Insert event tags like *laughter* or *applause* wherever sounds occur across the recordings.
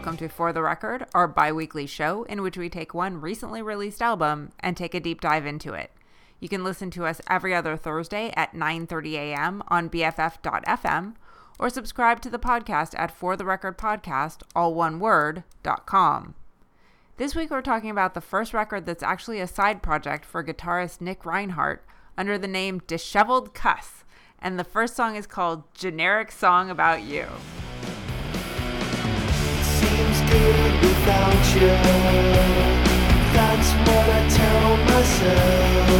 welcome to For the Record, our bi weekly show in which we take one recently released album and take a deep dive into it. You can listen to us every other Thursday at 9:30 a.m. on BFF.fm or subscribe to the podcast at For the Record Podcast, all one word, .com. This week we're talking about the first record that's actually a side project for guitarist Nick Reinhart under the name Disheveled Cuss, and the first song is called Generic Song About You. Good without you. That's what I tell myself.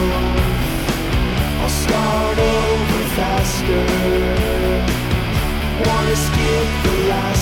I'll start over faster. Wanna skip the last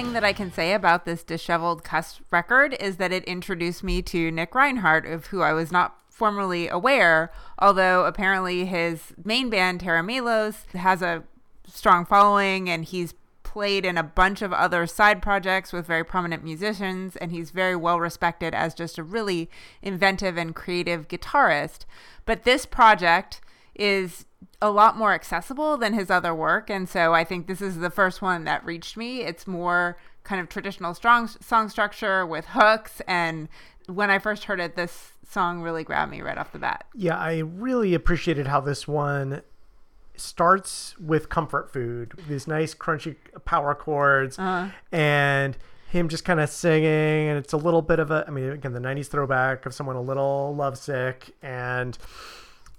thing that I can say about this disheveled cuss record is that it introduced me to Nick Reinhart, of who I was not formerly aware, although apparently his main band, Tera Melos, has a strong following and he's played in a bunch of other side projects with very prominent musicians and he's very well respected as just a really inventive and creative guitarist. But this project is a lot more accessible than his other work and so I think this is the first one that reached me. It's more kind of traditional strong song structure with hooks and when I first heard it this song really grabbed me right off the bat. Yeah, I really appreciated how this one starts with comfort food, these nice crunchy power chords, uh-huh. and him just kind of singing. And it's a little bit of a, I mean, again, the 90s throwback of someone a little lovesick. And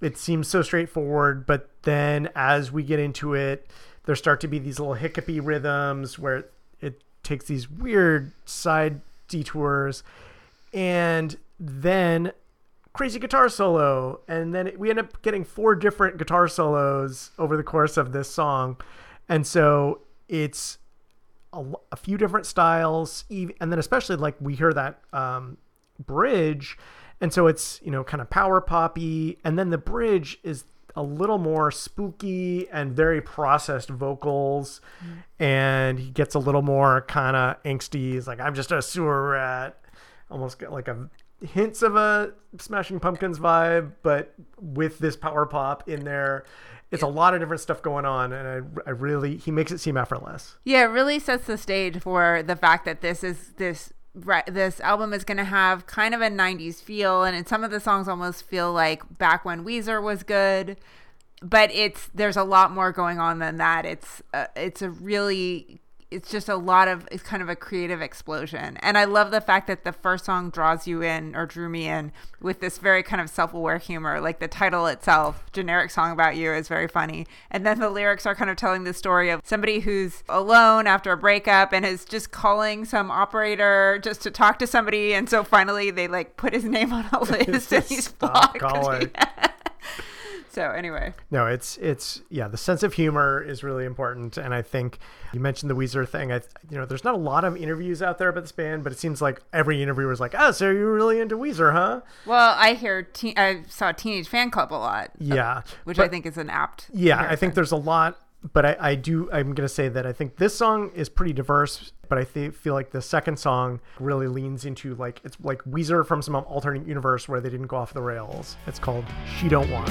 it seems so straightforward. But then as we get into it, there start to be these little hiccupy rhythms where it takes these weird side detours. And then crazy guitar solo and then we end up getting four different guitar solos over the course of this song and so it's a few different styles and then especially like we hear that um, bridge and so it's you know kind of power poppy and then the bridge is a little more spooky and very processed vocals mm. and he gets a little more kind of angsty. He's like i'm just a sewer rat. Almost got like a hints of a smashing pumpkins vibe but with this power pop in there it's a lot of different stuff going on and I, I really he makes it seem effortless. Yeah, it really sets the stage for the fact that this is this this album is going to have kind of a 90s feel and some of the songs almost feel like back when Weezer was good but it's there's a lot more going on than that. It's uh, it's a really it's just a lot of it's kind of a creative explosion. And i love the fact that the first song draws you in or drew me in with this very kind of self-aware humor. Like the title itself generic song about you is very funny. And then the lyrics are kind of telling the story of somebody who's alone after a breakup and is just calling some operator just to talk to somebody. And so finally they like put his name on a *laughs* list and he's blocked. *laughs* calling. So anyway no it's it's yeah the sense of humor is really important and i think you mentioned the weezer thing i you know there's not a lot of interviews out there about this band but it seems like every interviewer is like oh so you're really into weezer huh well i hear te- i saw Teenage Fanclub a lot uh, yeah which but- I think is an apt. Yeah, I think there's a lot, but I, I do. I'm going to say that I think this song is pretty diverse, but I th- feel like the second song really leans into like it's like Weezer from some alternate universe where they didn't go off the rails. It's called "She Don't Want."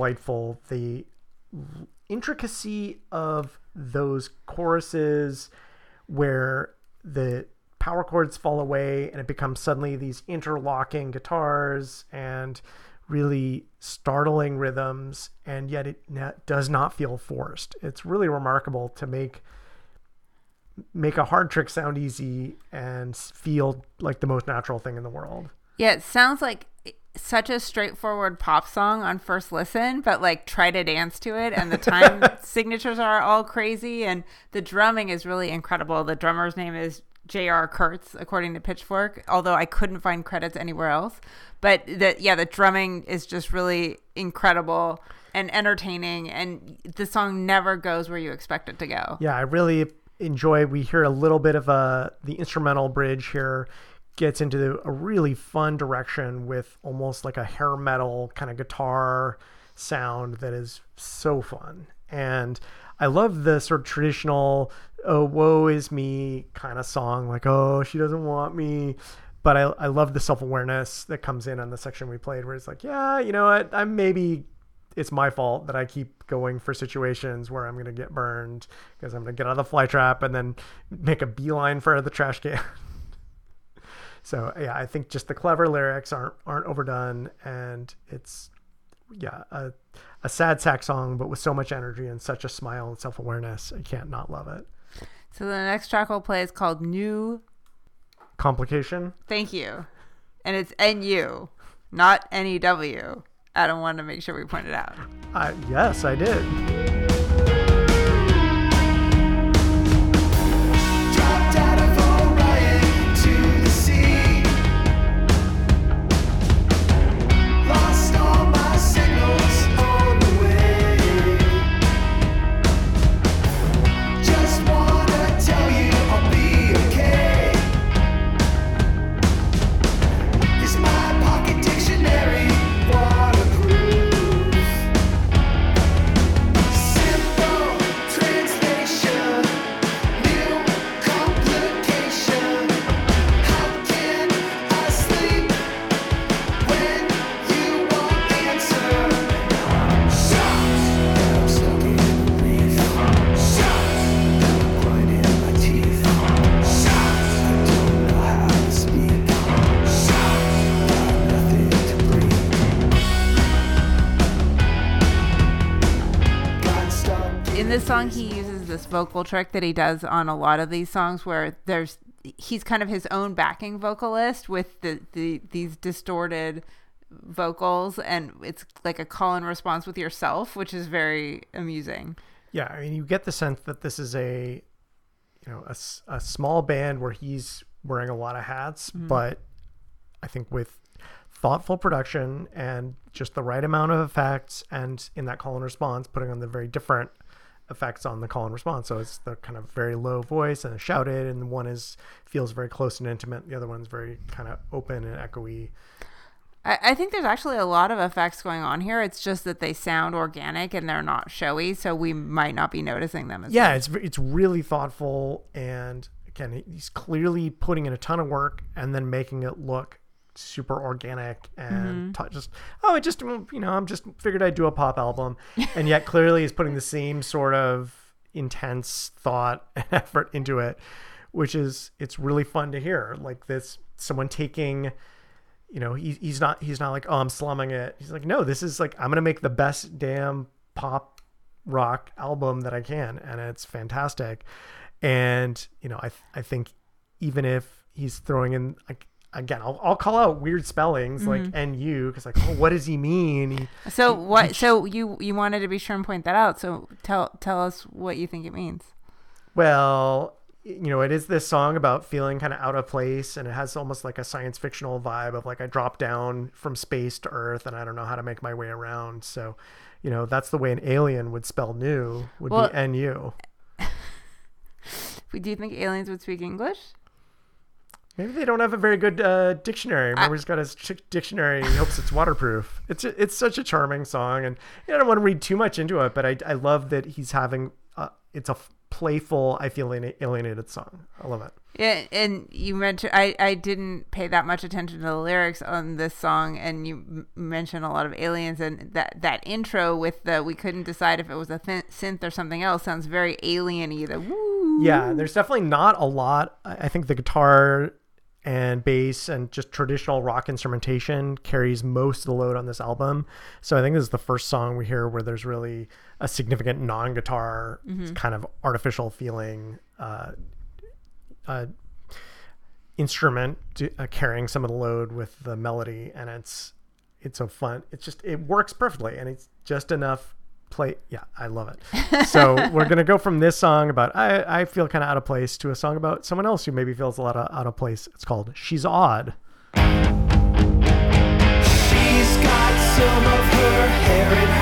delightful. The intricacy of those choruses where the power chords fall away and it becomes suddenly these interlocking guitars and really startling rhythms and yet it does not feel forced it's really remarkable to make make a hard trick sound easy and feel like the most natural thing in the world Yeah, it sounds like such a straightforward pop song on first listen, but like try to dance to it, and the time *laughs* signatures are all crazy, and the drumming is really incredible. The drummer's name is J.R. Kurtz, according to Pitchfork, although I couldn't find credits anywhere else. But the yeah, the drumming is just really incredible and entertaining, and the song never goes where you expect it to go. yeah i really enjoy we hear a little bit of a the instrumental bridge here gets into a really fun direction with almost like a hair metal kind of guitar sound that is so fun. And i love the sort of traditional oh woe is me kind of song like oh she doesn't want me. But I, I love the self-awareness that comes in on the section we played where it's like yeah you know what? I'm maybe it's my fault that I keep going for situations where I'm going to get burned because I'm going to get out of the fly trap and then make a beeline for the trash can. *laughs* so yeah, I think just the clever lyrics aren't aren't overdone, and it's yeah a a sad sack song, but with so much energy and such a smile and self awareness, I can't not love it. So the next track we'll play is called New Complication. Thank you. And it's NU, not NEW. Adam wanted to make sure we pointed out. Uh, yes, I did. Vocal trick that he does on a lot of these songs where there's he's kind of his own backing vocalist with the, the these distorted vocals and it's like a call and response with yourself which is very amusing. Yeah, I mean, you get the sense that this is a, you know, a, a small band where he's wearing a lot of hats, mm-hmm. but I think with thoughtful production and just the right amount of effects, and in that call and response, putting on the very different effects on the call and response. So it's the kind of very low voice and shouted, and one is feels very close and intimate. The other one's very kind of open and echoey. I, I think there's actually a lot of effects going on here it's just that they sound organic and they're not showy so we might not be noticing them as yeah, it's it's really thoughtful, and again, he's clearly putting in a ton of work and then making it look super organic and t- just oh, it just mm, you know, I'm just figured I'd do a pop album, *laughs* and yet clearly he's putting the same sort of intense thought *laughs* and effort into it, which is it's really fun to hear. Like this, someone taking, you know, he, he's not he's not like oh I'm slumming it. He's like no, this is like I'm gonna make the best damn pop rock album that I can, and it's fantastic. And you know, I th- I think even if he's throwing in like again, I'll, I'll call out weird spellings like mm-hmm. "nu" because like, oh, what does he mean? He, *laughs* So what? So you you wanted to be sure and point that out. So tell tell us what you think it means. well, you know, it is this song about feeling kind of out of place, and it has almost like a science fictional vibe of like I dropped down from space to Earth, and I don't know how to make my way around. So, you know, that's the way an alien would spell "new" would Well- be "nu." *laughs* We Do you think aliens would speak English? Maybe they don't have a very good uh, dictionary. Remember, he's got his chick dictionary. He hopes it's waterproof. It's a, it's such a charming song, and I don't want to read too much into it, but I, I love that he's having. Uh, it's a f- playful, I feel alien- alienated song. I love it. Yeah, and you mentioned I, I didn't pay that much attention to the lyrics on this song, and you m- mentioned a lot of aliens, and that that intro with the we couldn't decide if it was a th- synth or something else sounds very alien-y. The woo. Yeah, there's definitely not a lot. I I think the guitar and bass and just traditional rock instrumentation carries most of the load on this album. So I think this is the first song we hear where there's really a significant non-guitar kind of artificial feeling uh, uh, instrument to, uh, carrying some of the load with the melody, and it's it's so fun. It's just it works perfectly, and it's just enough play. Yeah, I love it. So we're gonna go from this song about I I feel kind of out of place to a song about someone else who maybe feels a lot of out of place. It's called "She's Odd." She's got some of her hair in her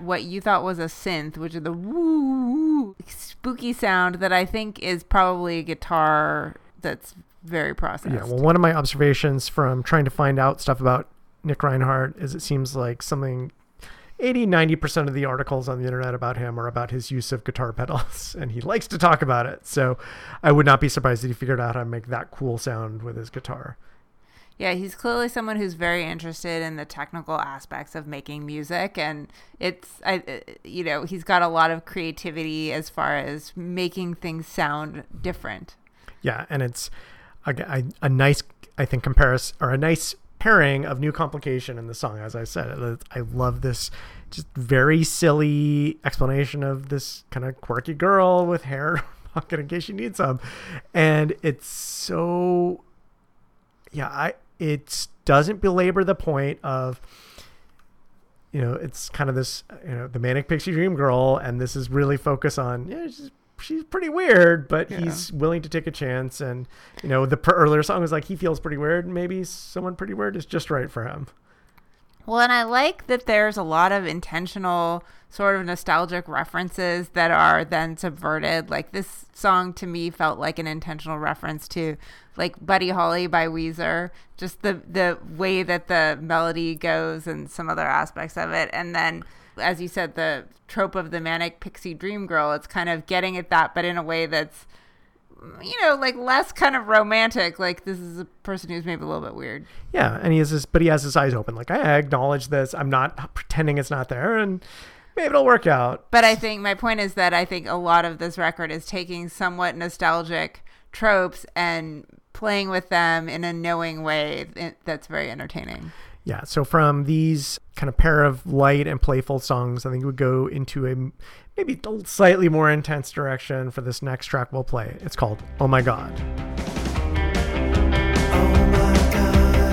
what you thought was a synth, which is the woo spooky sound that I think is probably a guitar that's very processed. Yeah, well, one of my observations from trying to find out stuff about Nick Reinhart is it seems like something 80 90% of the articles on the internet about him are about his use of guitar pedals *laughs* and he likes to talk about it. So I would not be surprised if he figured out how to make that cool sound with his guitar. Yeah, he's clearly someone who's very interested in the technical aspects of making music, and it's, I, uh, you know, he's got a lot of creativity as far as making things sound different. Yeah, and it's a, a, a nice, I think, comparison or a nice pairing of new complication in the song. As I said, I love this just very silly explanation of this kind of quirky girl with hair *laughs* pocket in case you need some, and it's so, yeah, I it doesn't belabor the point of you know, it's kind of this, you know, the manic pixie dream girl, and this is really focused on, yeah, she's, she's pretty weird, but he's willing to take a chance. And, you know, the per- earlier song was like, he feels pretty weird. Maybe someone pretty weird is just right for him. Well, and I like that there's a lot of intentional sort of nostalgic references that are then subverted. Like this song to me felt like an intentional reference to like Buddy Holly by Weezer, just the the way that the melody goes and some other aspects of it. And then as you said, the trope of the manic pixie dream girl, it's kind of getting at that, but in a way that's you know, like less kind of romantic. Like this is a person who's maybe a little bit weird. Yeah. And he has his, but he has his eyes open. Like, I acknowledge this. I'm not pretending it's not there. And maybe it'll work out. But I think my point is that I think a lot of this record is taking somewhat nostalgic tropes and playing with them in a knowing way that's very entertaining. Yeah. So from these kind of pair of light and playful songs, I think we go into a maybe slightly more intense direction for this next track we'll play. It's called Oh My God. Oh my god.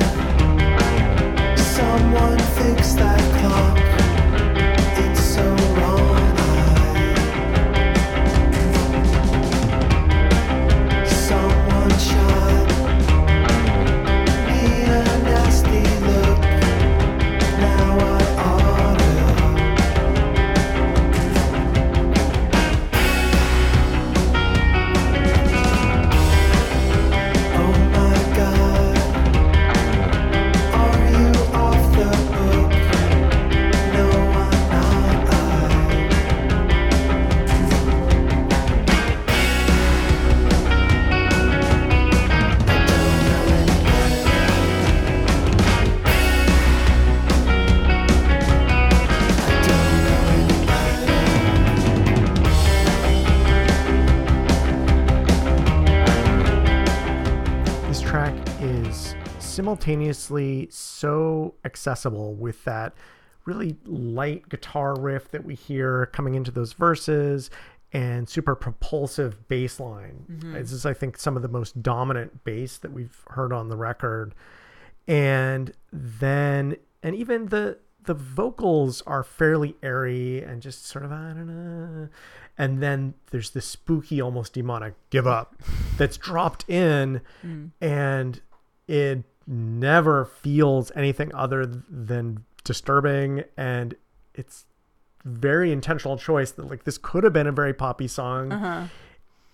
Simultaneously so accessible with that really light guitar riff that we hear coming into those verses and super propulsive bass line. Mm-hmm. This is, I think, some of the most dominant bass that we've heard on the record. And then, and even the the vocals are fairly airy and just sort of I don't know. And then there's this spooky, almost demonic "give up" *laughs* that's dropped in, mm. and it never feels anything other than disturbing and it's very intentional choice that like this could have been a very poppy song. Uh-huh.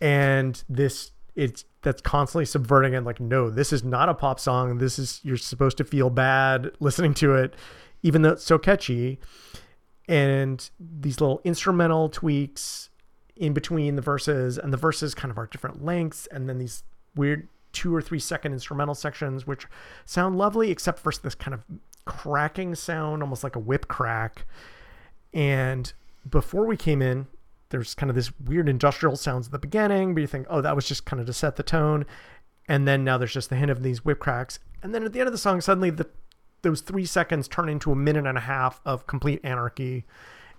And this it's that's constantly subverting and like no this is not a pop song. This is you're supposed to feel bad listening to it even though it's so catchy. And these little instrumental tweaks in between the verses and the verses kind of are different lengths and then these weird two or three second instrumental sections which sound lovely except for this kind of cracking sound almost like a whip crack. And before we came in there's kind of this weird industrial sounds at the beginning but you think oh that was just kind of to set the tone. And then now there's just the hint of these whip cracks. And then at the end of the song suddenly the those three seconds turn into a minute and a half of complete anarchy.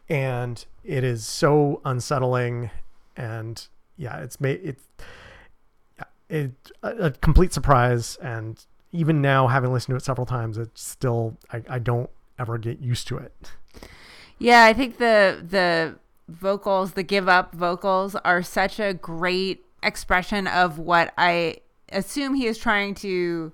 And it is so unsettling. And yeah it's made it's it a, a complete surprise and even now having listened to it several times it's still I, I don't ever get used to it Yeah, I think the the vocals, the give up vocals are such a great expression of what I assume he is trying to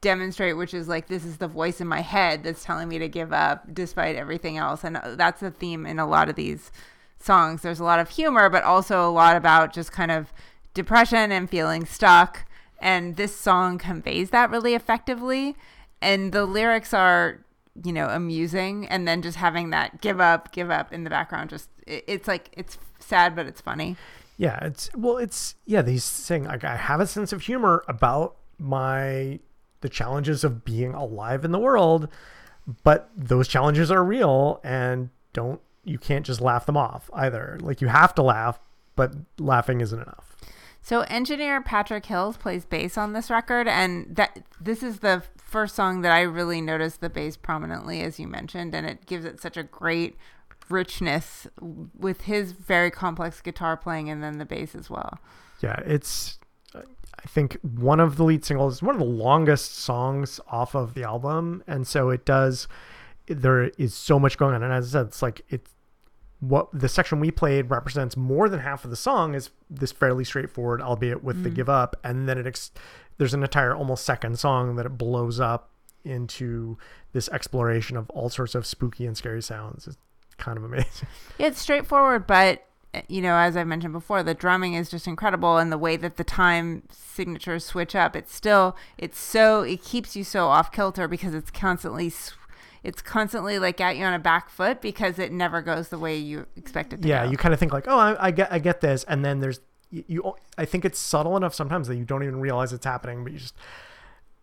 demonstrate, which is like this is the voice in my head that's telling me to give up despite everything else. And uh, that's a theme in a lot of these songs. There's a lot of humor, but also a lot about just kind of depression and feeling stuck. And this song conveys that really effectively. And the lyrics are, you know, amusing. And then just having that give up, give up in the background, just it's like, it's sad, but it's funny. Yeah, it's well, it's yeah. He's saying like I have a sense of humor about my the challenges of being alive in the world, but those challenges are real and don't you can't just laugh them off either. Like you have to laugh, but laughing isn't enough. So engineer Patrick Hills plays bass on this record, and that this is the first song that I really noticed the bass prominently, as you mentioned, and it gives it such a great richness with his very complex guitar playing, and then the bass as well. Yeah, it's I think one of the lead singles, one of the longest songs off of the album, and so it does. There is so much going on, and as I said, it's like it's what the section we played represents more than half of the song is this fairly straightforward, albeit with the give up, and then it ex- there's an entire almost second song that it blows up into this exploration of all sorts of spooky and scary sounds. It's kind of amazing. Yeah, *laughs* it's straightforward, but uh, you know, as I mentioned before, the drumming is just incredible, and the way that the time signatures switch up, it's still it's so it keeps you so off kilter because it's constantly s- it's constantly like at you on a back foot because it never goes the way you expect it to yeah, go. you kind of think like, oh, I, I get, I get this, and then there's you, you. I think it's subtle enough sometimes that you don't even realize it's happening, but you just,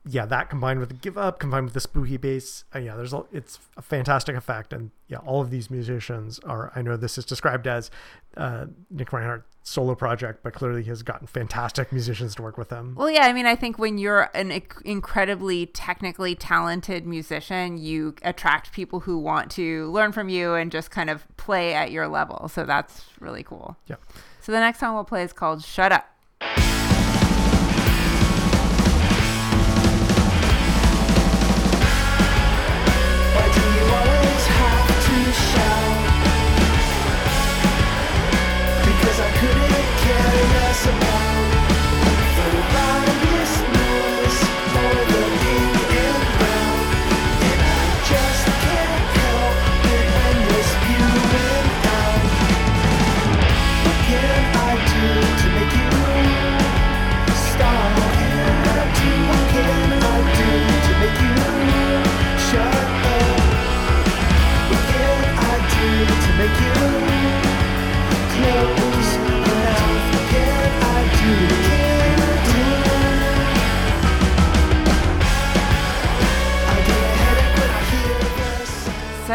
yeah, that combined with the give up, combined with the spooky bass, uh, yeah, there's a, it's a fantastic effect, and yeah, all of these musicians are. I know this is described as uh, Nick Reinhart solo project, but clearly has gotten fantastic musicians to work with him. Well, yeah, I mean, I think when you're an incredibly technically talented musician, you attract people who want to learn from you and just kind of play at your level. So that's really cool. Yeah. So the next song we'll play is called Shut Up.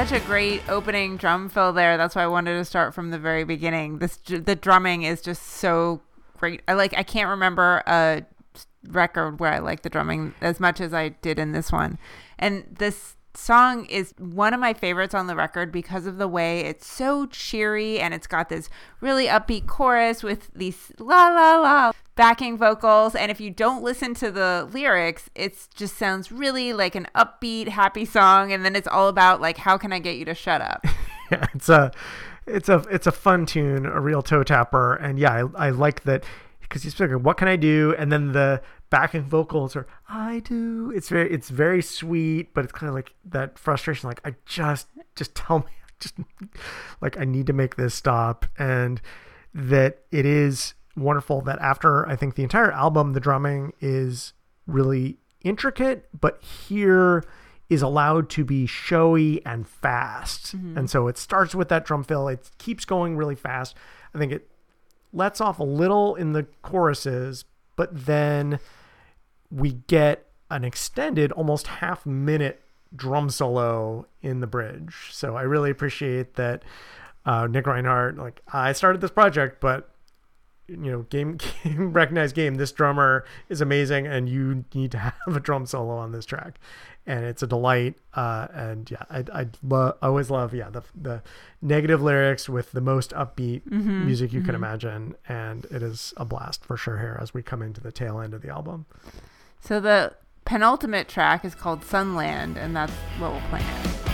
Such a great opening drum fill there. That's why I wanted to start from the very beginning. This the drumming is just so great. I like I can't remember a record where I like the drumming as much as I did in this one. And this song is one of my favorites on the record because of the way it's so cheery and it's got this really upbeat chorus with these la la la backing vocals and if you don't listen to the lyrics it just sounds really like an upbeat happy song and then it's all about like how can I get you to shut up. yeah, *laughs* it's a it's a it's a fun tune, a real toe tapper, and yeah, I, I like that because he's like, what can I do? And then the backing vocals or I do. It's very it's very sweet, but it's kind of like that frustration, like I just just tell me, *laughs* just like I need to make this stop, and that it is wonderful that after I think the entire album, the drumming is really intricate, but here is allowed to be showy and fast. Mm-hmm. And so it starts with that drum fill. It keeps going really fast. I think it lets off a little in the choruses, but then we get an extended, almost half minute drum solo in the bridge. So I really appreciate that uh, Nick Reinhart, like, I started this project, but you know, game, *laughs* game recognized game. This drummer is amazing, and you need to have a drum solo on this track, and it's a delight. Uh, and yeah, I I lo- always love yeah the the negative lyrics with the most upbeat music you can imagine, and it is a blast for sure here as we come into the tail end of the album. So the penultimate track is called Sunland and that's what we'll play now.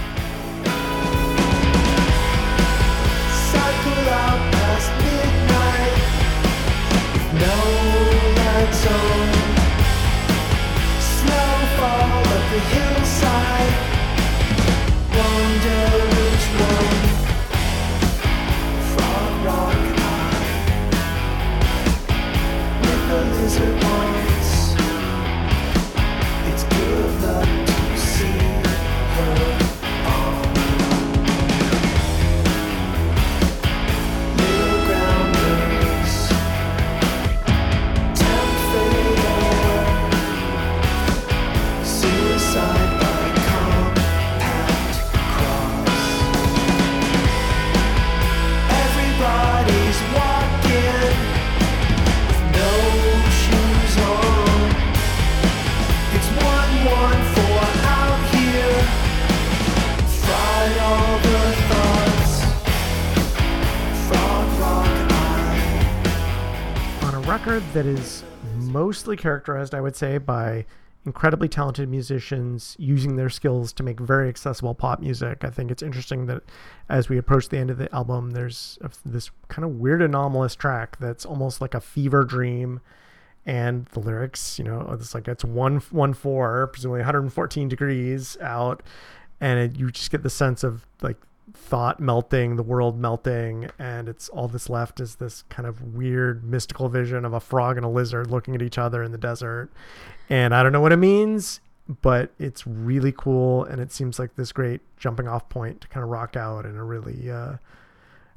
Record that is mostly characterized, I would say, by incredibly talented musicians using their skills to make very accessible pop music. I think it's interesting that as we approach the end of the album, there's this kind of weird anomalous track that's almost like a fever dream. And the lyrics, you know, it's like it's one one four, presumably 114 degrees out, and it, you just get the sense of like thought melting, the world melting, and it's all that's left is this kind of weird mystical vision of a frog and a lizard looking at each other in the desert. And I don't know what it means, but it's really cool, and it seems like this great jumping off point to kind of rock out in a really, uh,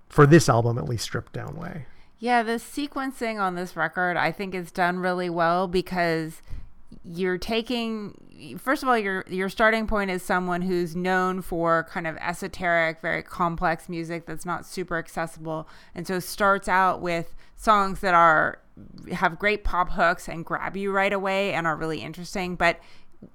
for this album at least, stripped down way. Yeah, the sequencing on this record I think is done really well because you're taking first of all your your starting point is someone who's known for kind of esoteric, very complex music that's not super accessible. And so starts out with songs that are have great pop hooks and grab you right away and are really interesting, but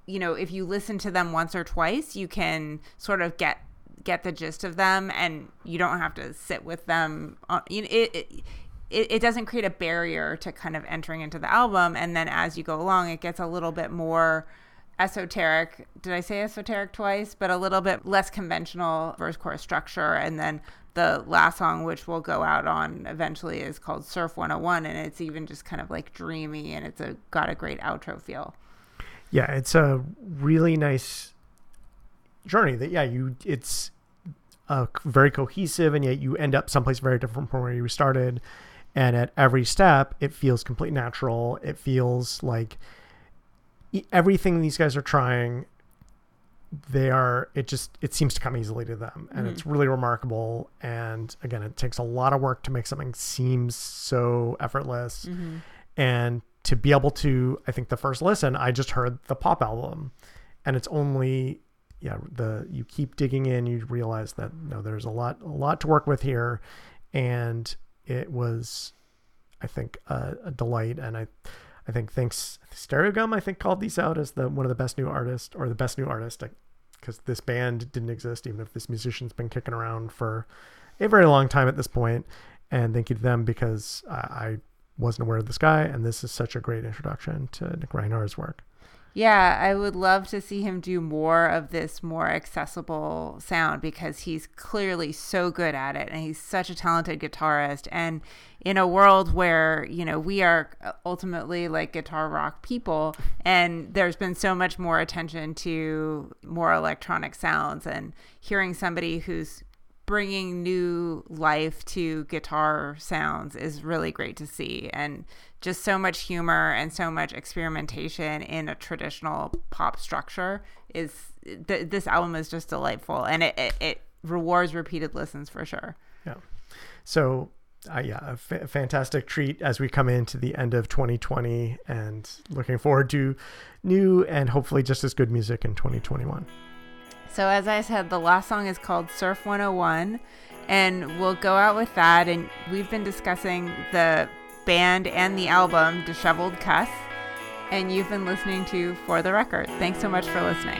you know, if you listen to them once or twice, you can sort of get get the gist of them and you don't have to sit with them on, you know, it, it it, it doesn't create a barrier to kind of entering into the album. And then as you go along it gets a little bit more esoteric. Did i say esoteric twice? But a little bit less conventional verse chorus structure. And then the last song which we'll go out on eventually is called surf 101 and it's even just kind of like dreamy and it's a got a great outro feel. Yeah it's a really nice journey that yeah you it's uh, very cohesive and yet you end up someplace very different from where you started and at every step it feels complete natural. It feels like everything these guys are trying they are it just it seems to come easily to them. And it's mm. really remarkable. And again it takes a lot of work to make something seem so effortless. Mm-hmm. And to be able to i think the first listen i just heard the pop album. And it's only yeah the you keep digging in you realize that no there's a lot a lot to work with here. And it was i think a, a delight and i I think thinks Stereogum I think called these out as the one of the best new artists or the best new artist because this band didn't exist even if this musician's been kicking around for a very long time at this point. And thank you to them because I, I wasn't aware of this guy and this is such a great introduction to Nick Reinhart's work. Yeah, I would love to see him do more of this more accessible sound because he's clearly so good at it and he's such a talented guitarist. And in a world where, you know, we are ultimately like guitar rock people and there's been so much more attention to more electronic sounds and hearing somebody who's bringing new life to guitar sounds is really great to see and just so much humor and so much experimentation in a traditional pop structure is th- this album is just delightful and it, it, it rewards repeated listens for sure Yeah. So, uh, yeah, a fantastic treat as we come into the end of 2020 and looking forward to new and hopefully just as good music in 2021. So, as I said, the last song is called Surf 101, and we'll go out with that. And we've been discussing the band and the album Disheveled Cuss, and you've been listening to For the Record. Thanks so much for listening.